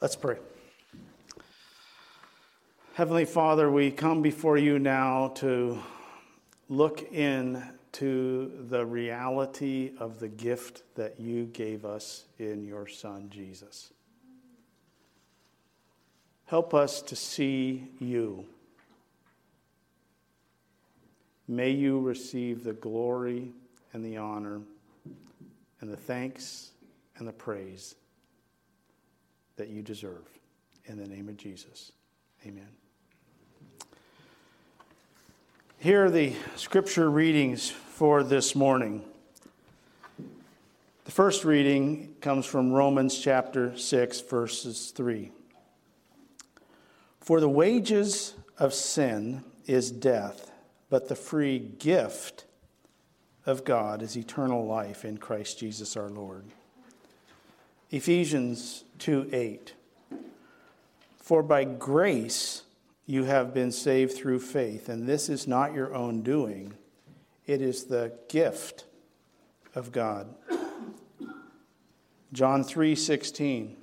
Let's pray. Heavenly Father, we come before you now to look into the reality of the gift that you gave us in your Son, Jesus. Help us to see you. May you receive the glory and the honor and the thanks and the praise that you deserve. In the name of Jesus, amen. Here are the scripture readings for this morning. The first reading comes from Romans chapter 6, verses 3. For the wages of sin is death, but the free gift of God is eternal life in Christ Jesus our Lord. Ephesians 2 8. For by grace you have been saved through faith, and this is not your own doing, it is the gift of God. John 3 16.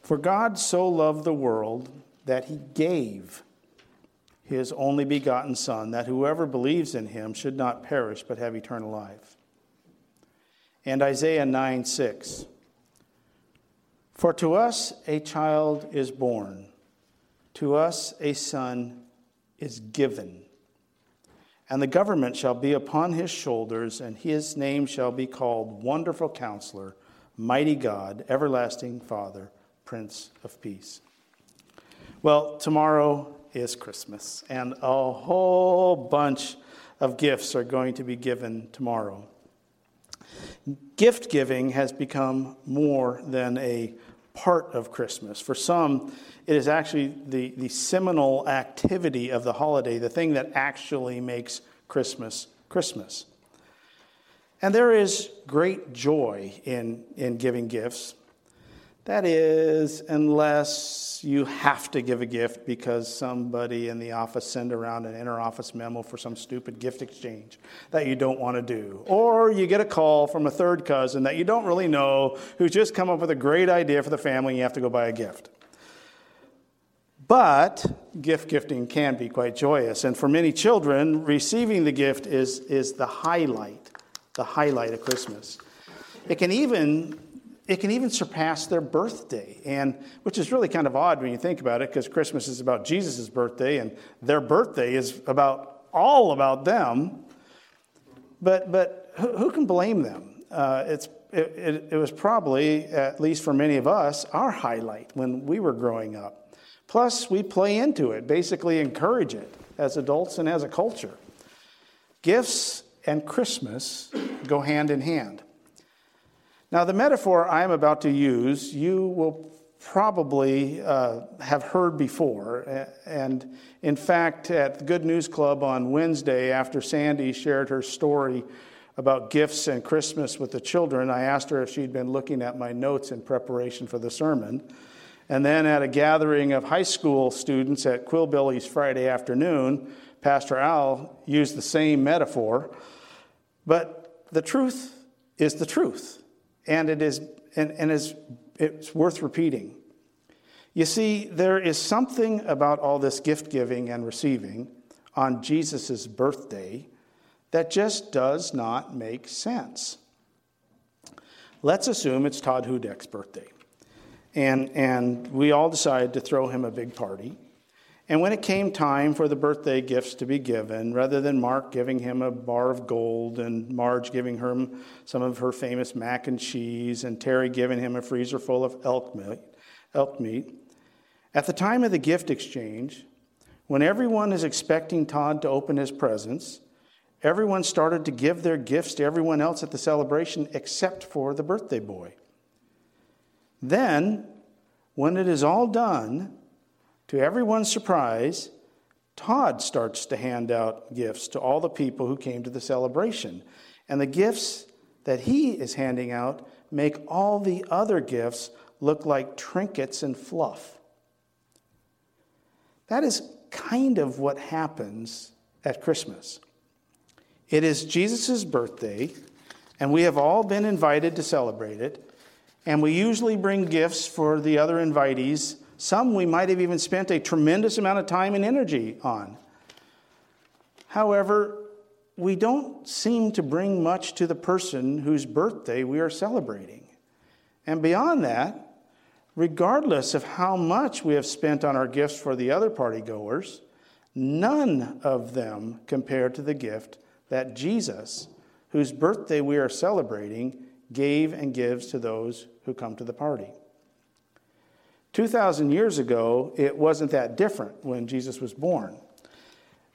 For God so loved the world that he gave his only begotten Son, that whoever believes in him should not perish but have eternal life. And Isaiah 9 6. For to us a child is born, to us a son is given. And the government shall be upon his shoulders, and his name shall be called Wonderful Counselor, Mighty God, Everlasting Father, Prince of Peace. Well, tomorrow is Christmas, and a whole bunch of gifts are going to be given tomorrow. Gift giving has become more than a part of Christmas. For some, it is actually the, the seminal activity of the holiday, the thing that actually makes Christmas Christmas. And there is great joy in, in giving gifts. That is, unless you have to give a gift because somebody in the office sent around an inter-office memo for some stupid gift exchange that you don't want to do. Or you get a call from a third cousin that you don't really know who's just come up with a great idea for the family and you have to go buy a gift. But gift gifting can be quite joyous. And for many children, receiving the gift is, is the highlight, the highlight of Christmas. It can even it can even surpass their birthday, and which is really kind of odd when you think about it, because Christmas is about Jesus' birthday, and their birthday is about all about them. But but who, who can blame them? Uh, it's it, it, it was probably, at least for many of us, our highlight when we were growing up. Plus, we play into it, basically encourage it as adults and as a culture. Gifts and Christmas go hand in hand. Now, the metaphor I'm about to use, you will probably uh, have heard before. And in fact, at the Good News Club on Wednesday, after Sandy shared her story about gifts and Christmas with the children, I asked her if she'd been looking at my notes in preparation for the sermon. And then at a gathering of high school students at Quillbilly's Friday afternoon, Pastor Al used the same metaphor. But the truth is the truth and it is and, and is it's worth repeating. You see, there is something about all this gift giving and receiving on Jesus' birthday that just does not make sense. Let's assume it's Todd Hudek's birthday. And, and we all decided to throw him a big party. And when it came time for the birthday gifts to be given, rather than Mark giving him a bar of gold and Marge giving him some of her famous mac and cheese and Terry giving him a freezer full of elk meat, elk meat, at the time of the gift exchange, when everyone is expecting Todd to open his presents, everyone started to give their gifts to everyone else at the celebration except for the birthday boy. Then, when it is all done, to everyone's surprise, Todd starts to hand out gifts to all the people who came to the celebration. And the gifts that he is handing out make all the other gifts look like trinkets and fluff. That is kind of what happens at Christmas. It is Jesus' birthday, and we have all been invited to celebrate it. And we usually bring gifts for the other invitees. Some we might have even spent a tremendous amount of time and energy on. However, we don't seem to bring much to the person whose birthday we are celebrating. And beyond that, regardless of how much we have spent on our gifts for the other party goers, none of them compare to the gift that Jesus, whose birthday we are celebrating, gave and gives to those who come to the party. 2,000 years ago, it wasn't that different when Jesus was born.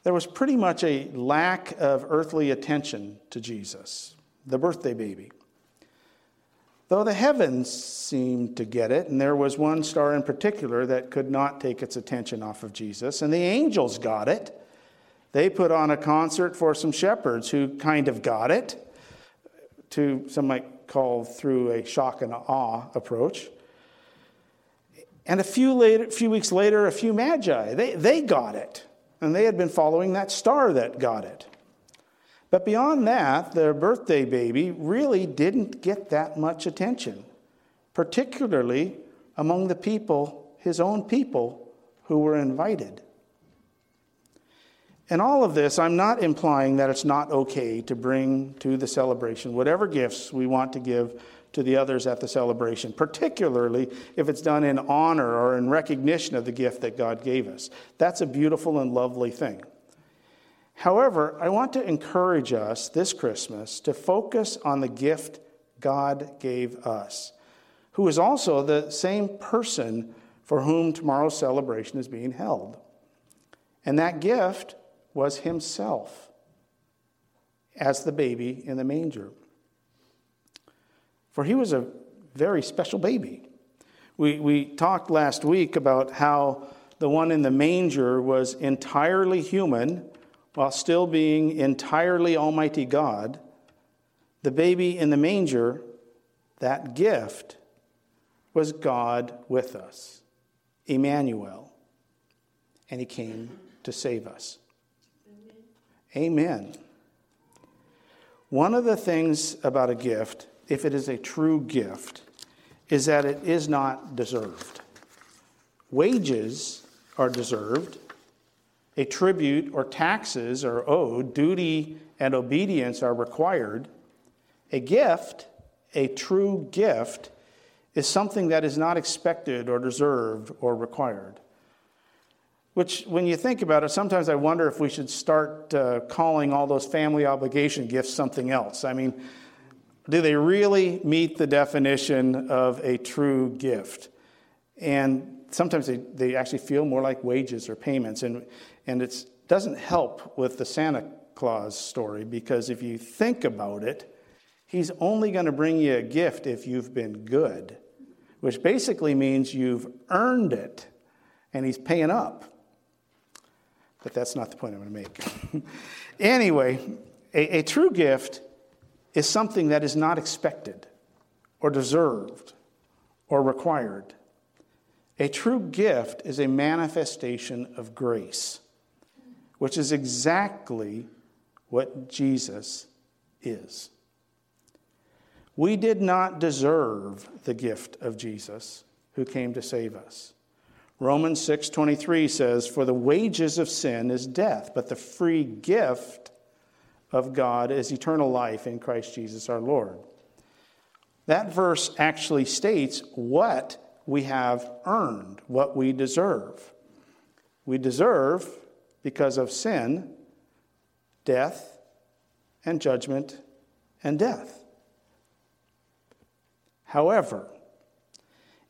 There was pretty much a lack of earthly attention to Jesus, the birthday baby. Though the heavens seemed to get it, and there was one star in particular that could not take its attention off of Jesus, and the angels got it. They put on a concert for some shepherds who kind of got it, to some might call through a shock and awe approach. And a few, later, few weeks later, a few magi, they, they got it. And they had been following that star that got it. But beyond that, their birthday baby really didn't get that much attention, particularly among the people, his own people, who were invited. In all of this, I'm not implying that it's not okay to bring to the celebration whatever gifts we want to give to the others at the celebration, particularly if it's done in honor or in recognition of the gift that God gave us. That's a beautiful and lovely thing. However, I want to encourage us this Christmas to focus on the gift God gave us, who is also the same person for whom tomorrow's celebration is being held. And that gift was Himself as the baby in the manger. For He was a very special baby. We, we talked last week about how the one in the manger was entirely human while still being entirely Almighty God, the baby in the manger, that gift, was God with us, Emmanuel. And he came to save us. Amen. Amen. One of the things about a gift, if it is a true gift, is that it is not deserved. Wages are deserved, a tribute or taxes are owed, duty and obedience are required. A gift, a true gift, is something that is not expected or deserved or required. Which, when you think about it, sometimes I wonder if we should start uh, calling all those family obligation gifts something else. I mean, do they really meet the definition of a true gift? And sometimes they, they actually feel more like wages or payments. And, and it doesn't help with the Santa Claus story because if you think about it, he's only going to bring you a gift if you've been good, which basically means you've earned it and he's paying up. But that's not the point I'm going to make. anyway, a, a true gift is something that is not expected or deserved or required. A true gift is a manifestation of grace, which is exactly what Jesus is. We did not deserve the gift of Jesus who came to save us. Romans 6:23 says for the wages of sin is death but the free gift of God is eternal life in Christ Jesus our Lord. That verse actually states what we have earned what we deserve. We deserve, because of sin, death and judgment and death. However,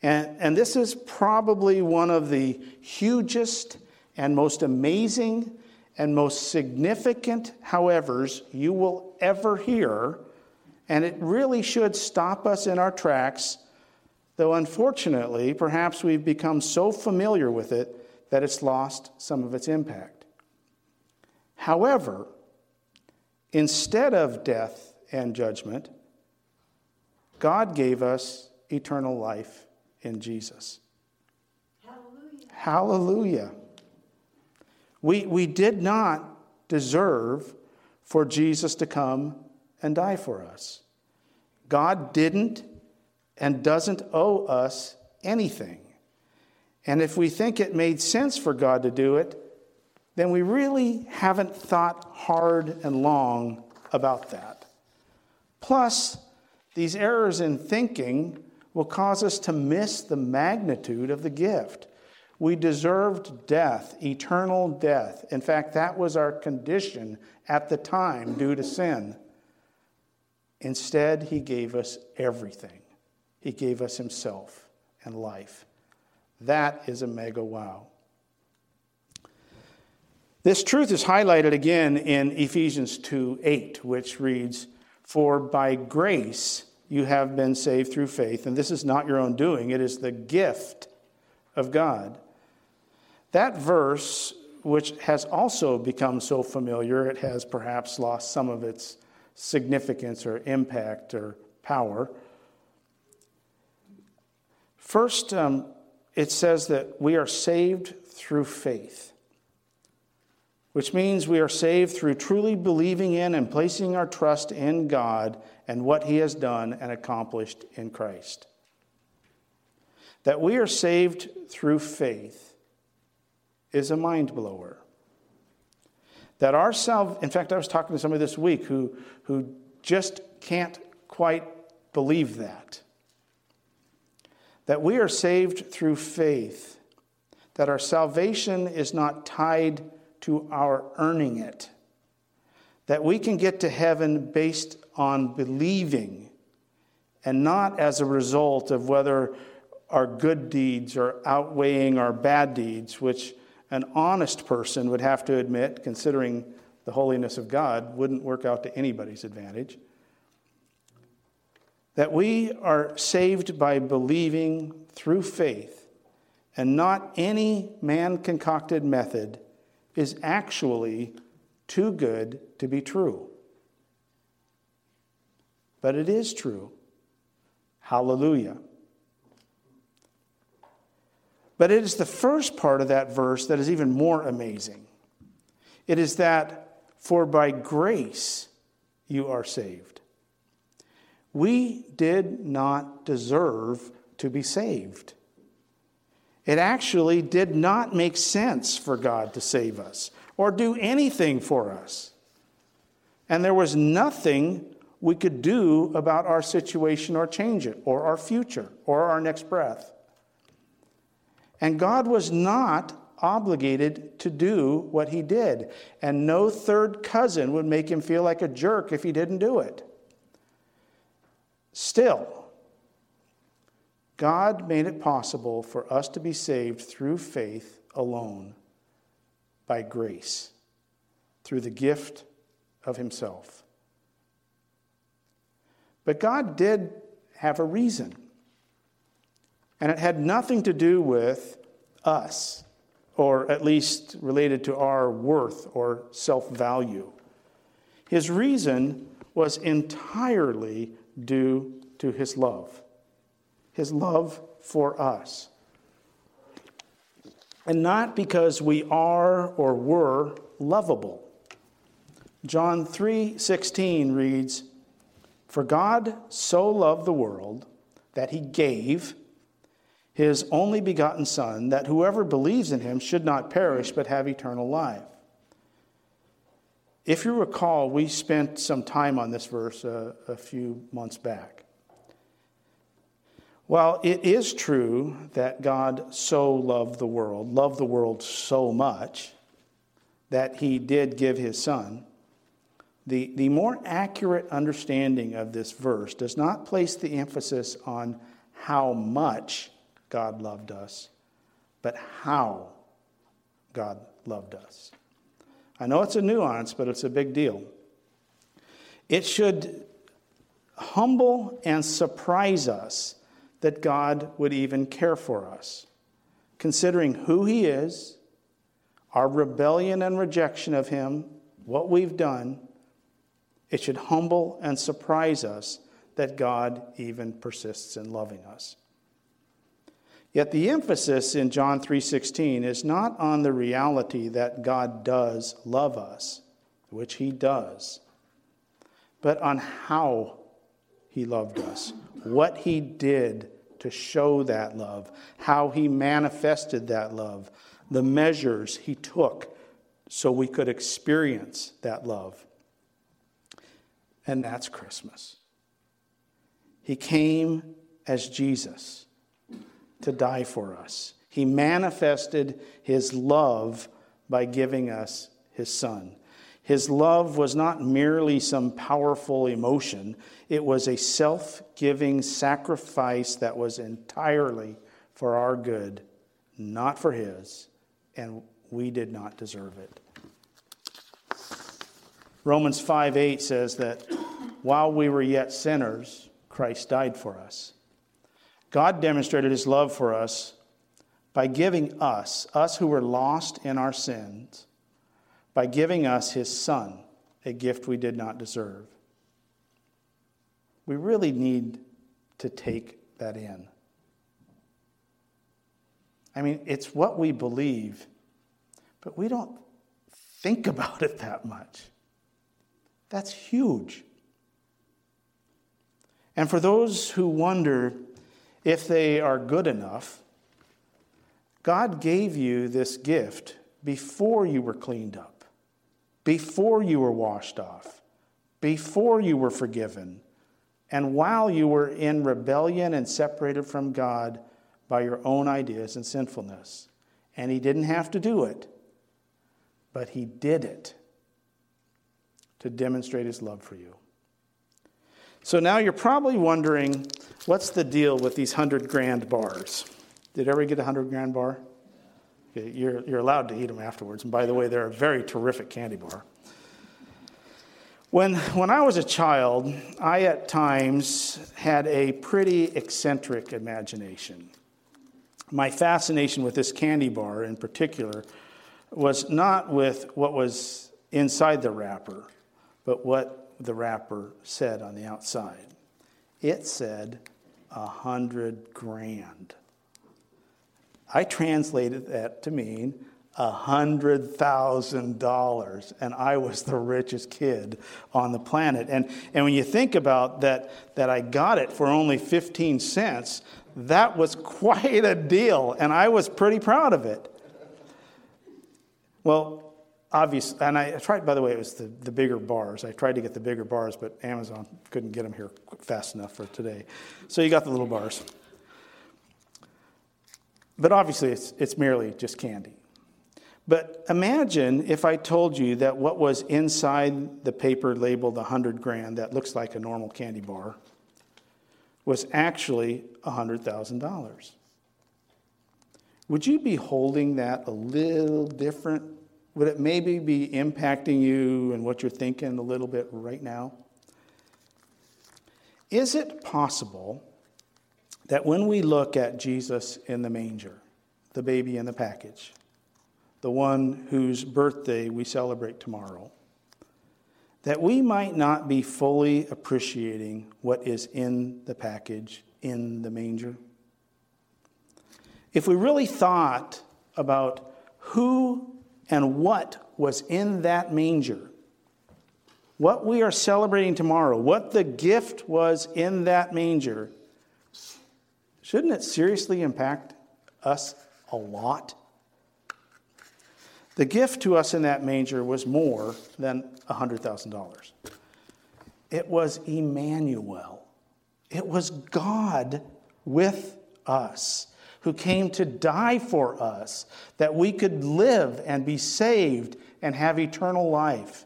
and, and this is probably one of the hugest and most amazing and most significant howevers you will ever hear, and it really should stop us in our tracks though unfortunately, perhaps we've become so familiar with it that it's lost some of its impact. However, instead of death and judgment, God gave us eternal life in Jesus. Hallelujah. Hallelujah. We, we did not deserve for Jesus to come and die for us. God didn't and doesn't owe us anything. And if we think it made sense for God to do it, then we really haven't thought hard and long about that. Plus, these errors in thinking will cause us to miss the magnitude of the gift. We deserved death, eternal death. In fact, that was our condition at the time due to sin. Instead, He gave us everything. He gave us Himself and life. That is a mega wow. This truth is highlighted again in Ephesians 2 8, which reads, For by grace you have been saved through faith, and this is not your own doing, it is the gift of God. That verse, which has also become so familiar, it has perhaps lost some of its significance or impact or power. First, um, it says that we are saved through faith, which means we are saved through truly believing in and placing our trust in God and what He has done and accomplished in Christ. That we are saved through faith is a mind blower. That our self, in fact, I was talking to somebody this week who, who just can't quite believe that. That we are saved through faith, that our salvation is not tied to our earning it, that we can get to heaven based on believing and not as a result of whether our good deeds are outweighing our bad deeds, which an honest person would have to admit, considering the holiness of God, wouldn't work out to anybody's advantage that we are saved by believing through faith and not any man concocted method is actually too good to be true. But it is true. Hallelujah. But it is the first part of that verse that is even more amazing. It is that, for by grace you are saved. We did not deserve to be saved. It actually did not make sense for God to save us or do anything for us. And there was nothing we could do about our situation or change it or our future or our next breath. And God was not obligated to do what he did. And no third cousin would make him feel like a jerk if he didn't do it. Still, God made it possible for us to be saved through faith alone, by grace, through the gift of Himself. But God did have a reason, and it had nothing to do with us, or at least related to our worth or self value. His reason was entirely due to his love, his love for us. And not because we are or were lovable. John 3:16 reads, "For God so loved the world that he gave his only begotten son that whoever believes in him should not perish but have eternal life." If you recall, we spent some time on this verse a, a few months back. While it is true that God so loved the world, loved the world so much that he did give his son, the, the more accurate understanding of this verse does not place the emphasis on how much God loved us, but how God loved us. I know it's a nuance, but it's a big deal. It should humble and surprise us that God would even care for us, considering who He is, our rebellion and rejection of Him, what we've done. It should humble and surprise us that God even persists in loving us. Yet the emphasis in John 3:16 is not on the reality that God does love us, which he does, but on how he loved us, what he did to show that love, how he manifested that love, the measures he took so we could experience that love. And that's Christmas. He came as Jesus to die for us. He manifested his love by giving us his son. His love was not merely some powerful emotion, it was a self giving sacrifice that was entirely for our good, not for his, and we did not deserve it. Romans 5 8 says that while we were yet sinners, Christ died for us. God demonstrated his love for us by giving us, us who were lost in our sins, by giving us his Son, a gift we did not deserve. We really need to take that in. I mean, it's what we believe, but we don't think about it that much. That's huge. And for those who wonder if they are good enough, God gave you this gift before you were cleaned up before you were washed off, before you were forgiven, and while you were in rebellion and separated from God by your own ideas and sinfulness. And He didn't have to do it, but He did it to demonstrate His love for you. So now you're probably wondering what's the deal with these 100 grand bars? Did everybody get a 100 grand bar? You're, you're allowed to eat them afterwards. And by the way, they're a very terrific candy bar. When, when I was a child, I at times had a pretty eccentric imagination. My fascination with this candy bar in particular was not with what was inside the wrapper, but what the wrapper said on the outside. It said a hundred grand. I translated that to mean a $100,000, and I was the richest kid on the planet. And, and when you think about that, that I got it for only 15 cents, that was quite a deal, and I was pretty proud of it. Well, obviously, and I tried, by the way, it was the, the bigger bars. I tried to get the bigger bars, but Amazon couldn't get them here fast enough for today. So you got the little bars. But obviously, it's, it's merely just candy. But imagine if I told you that what was inside the paper labeled 100 grand, that looks like a normal candy bar, was actually $100,000. Would you be holding that a little different? Would it maybe be impacting you and what you're thinking a little bit right now? Is it possible that when we look at Jesus in the manger, the baby in the package, the one whose birthday we celebrate tomorrow, that we might not be fully appreciating what is in the package, in the manger. If we really thought about who and what was in that manger, what we are celebrating tomorrow, what the gift was in that manger, Shouldn't it seriously impact us a lot? The gift to us in that manger was more than $100,000. It was Emmanuel. It was God with us who came to die for us that we could live and be saved and have eternal life.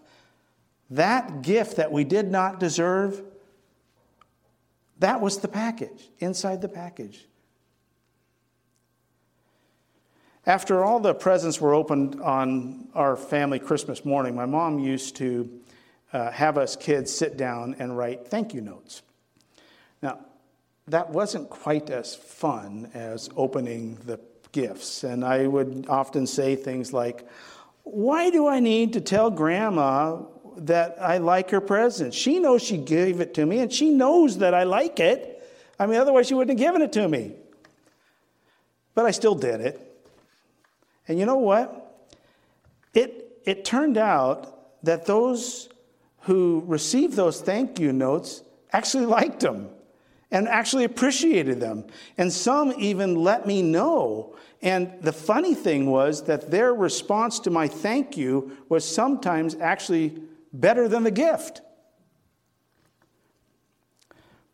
That gift that we did not deserve that was the package, inside the package. After all the presents were opened on our family Christmas morning, my mom used to uh, have us kids sit down and write thank you notes. Now, that wasn't quite as fun as opening the gifts, and I would often say things like, Why do I need to tell grandma that I like her present. She knows she gave it to me, and she knows that I like it. I mean, otherwise, she wouldn't have given it to me. But I still did it. And you know what? It, it turned out that those who received those thank you notes actually liked them and actually appreciated them. And some even let me know. And the funny thing was that their response to my thank you was sometimes actually better than the gift.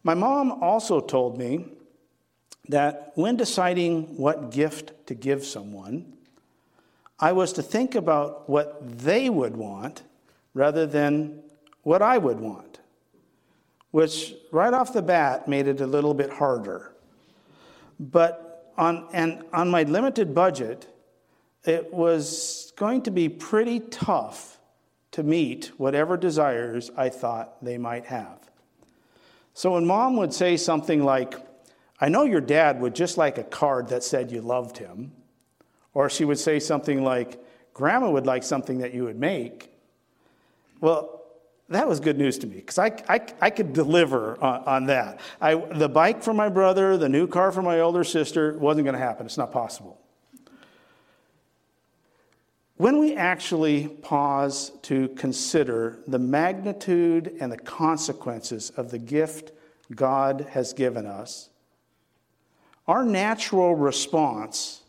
My mom also told me that when deciding what gift to give someone, I was to think about what they would want rather than what I would want, which right off the bat made it a little bit harder. But on, and on my limited budget, it was going to be pretty tough to meet whatever desires I thought they might have. So when mom would say something like, I know your dad would just like a card that said you loved him, or she would say something like, Grandma would like something that you would make. Well, that was good news to me because I, I, I, could deliver on, on that. I, the bike for my brother, the new car for my older sister wasn't going to happen. It's not possible. When we actually pause to consider the magnitude and the consequences of the gift God has given us, our natural response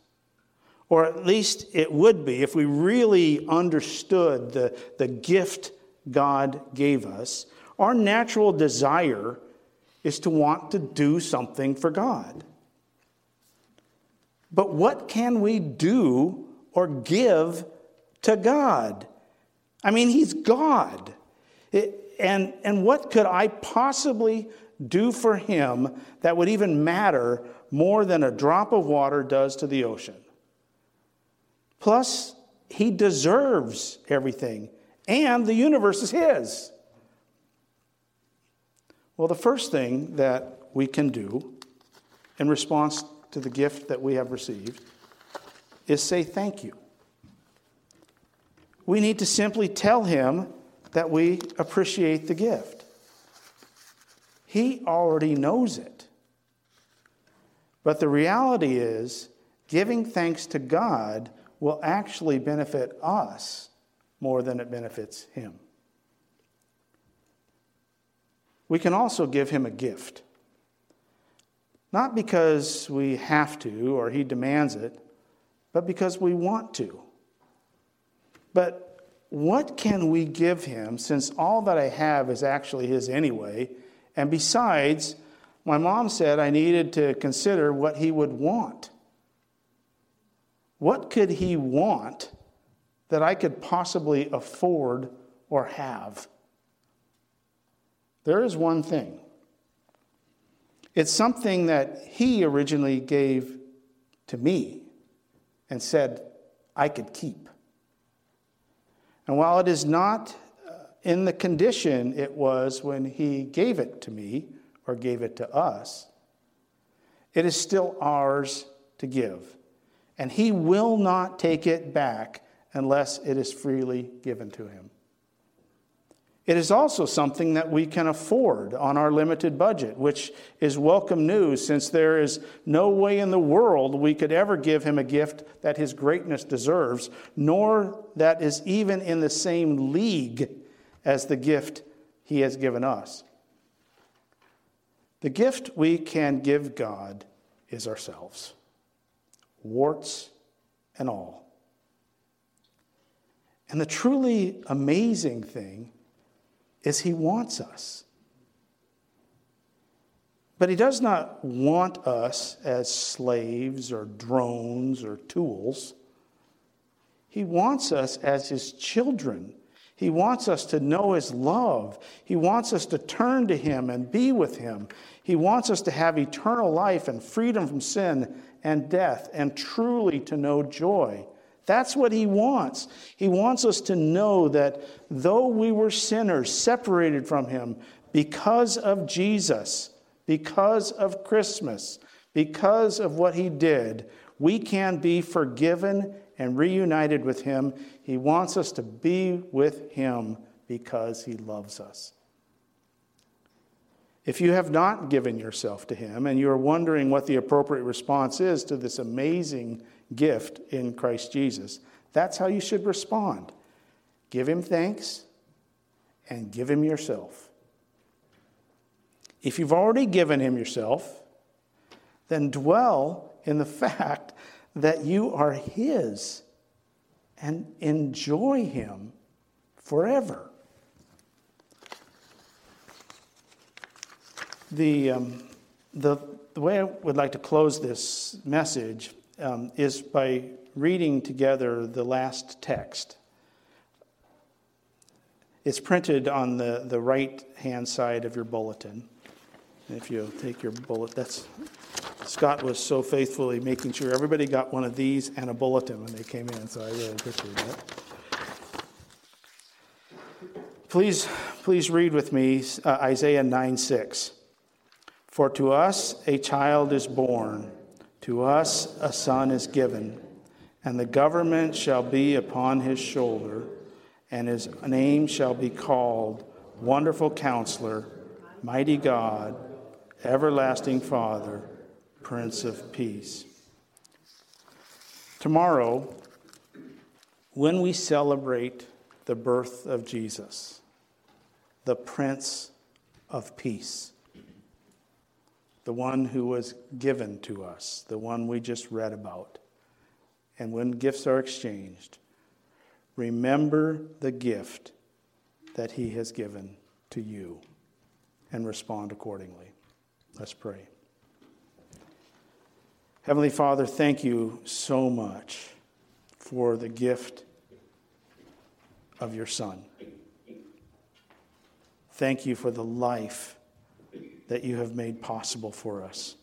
or at least it would be if we really understood the, the gift God gave us. Our natural desire is to want to do something for God. But what can we do or give to God? I mean, He's God. It, and, and what could I possibly do for Him that would even matter more than a drop of water does to the ocean? Plus, he deserves everything, and the universe is his. Well, the first thing that we can do in response to the gift that we have received is say thank you. We need to simply tell him that we appreciate the gift. He already knows it. But the reality is, giving thanks to God will actually benefit us more than it benefits him. We can also give him a gift. Not because we have to or he demands it, but because we want to. But what can we give him since all that I have is actually his anyway? And besides, my mom said I needed to consider what he would want. What could he want that I could possibly afford or have? There is one thing. It's something that he originally gave to me and said I could keep. And while it is not uh, in the condition it was when he gave it to me or gave it to us, it is still ours to give and he will not take it back unless it is freely given to him. It is also something that we can afford on our limited budget, which is welcome news since there is no way in the world we could ever give him a gift that his greatness deserves, nor that is even in the same league as the gift he has given us. The gift we can give God is ourselves warts and all. And the truly amazing thing is, He wants us. But He does not want us as slaves or drones or tools. He wants us as His children. He wants us to know His love. He wants us to turn to Him and be with Him. He wants us to have eternal life and freedom from sin and death and truly to know joy. That's what he wants. He wants us to know that though we were sinners, separated from him because of Jesus, because of Christmas, because of what he did, we can be forgiven and reunited with him. He wants us to be with him because he loves us. If you have not given yourself to Him and you are wondering what the appropriate response is to this amazing gift in Christ Jesus, that's how you should respond. Give Him thanks and give Him yourself. If you've already given him yourself, then dwell in the fact that you are his and enjoy him forever. The, um, the, the way I would like to close this message um, is by reading together the last text. It's printed on the, the right hand side of your bulletin. If you take your bullet, that's Scott was so faithfully making sure everybody got one of these and a bulletin when they came in, so I really appreciate that. Please, please read with me uh, Isaiah 9 6. For to us a child is born, to us a son is given, and the government shall be upon his shoulder, and his name shall be called Wonderful Counselor, Mighty God, Everlasting Father Prince of Peace. Tomorrow, when we celebrate the birth of Jesus, the Prince of Peace, the one who was given to us, the one we just read about, and when gifts are exchanged, remember the gift that he has given to you and respond accordingly. Let's pray. Heavenly Father, thank you so much for the gift of your Son. Thank you for the life that you have made possible for us.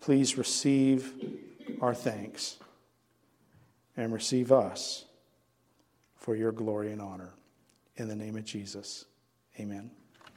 Please receive our thanks and receive us for your glory and honor. In the name of Jesus, amen.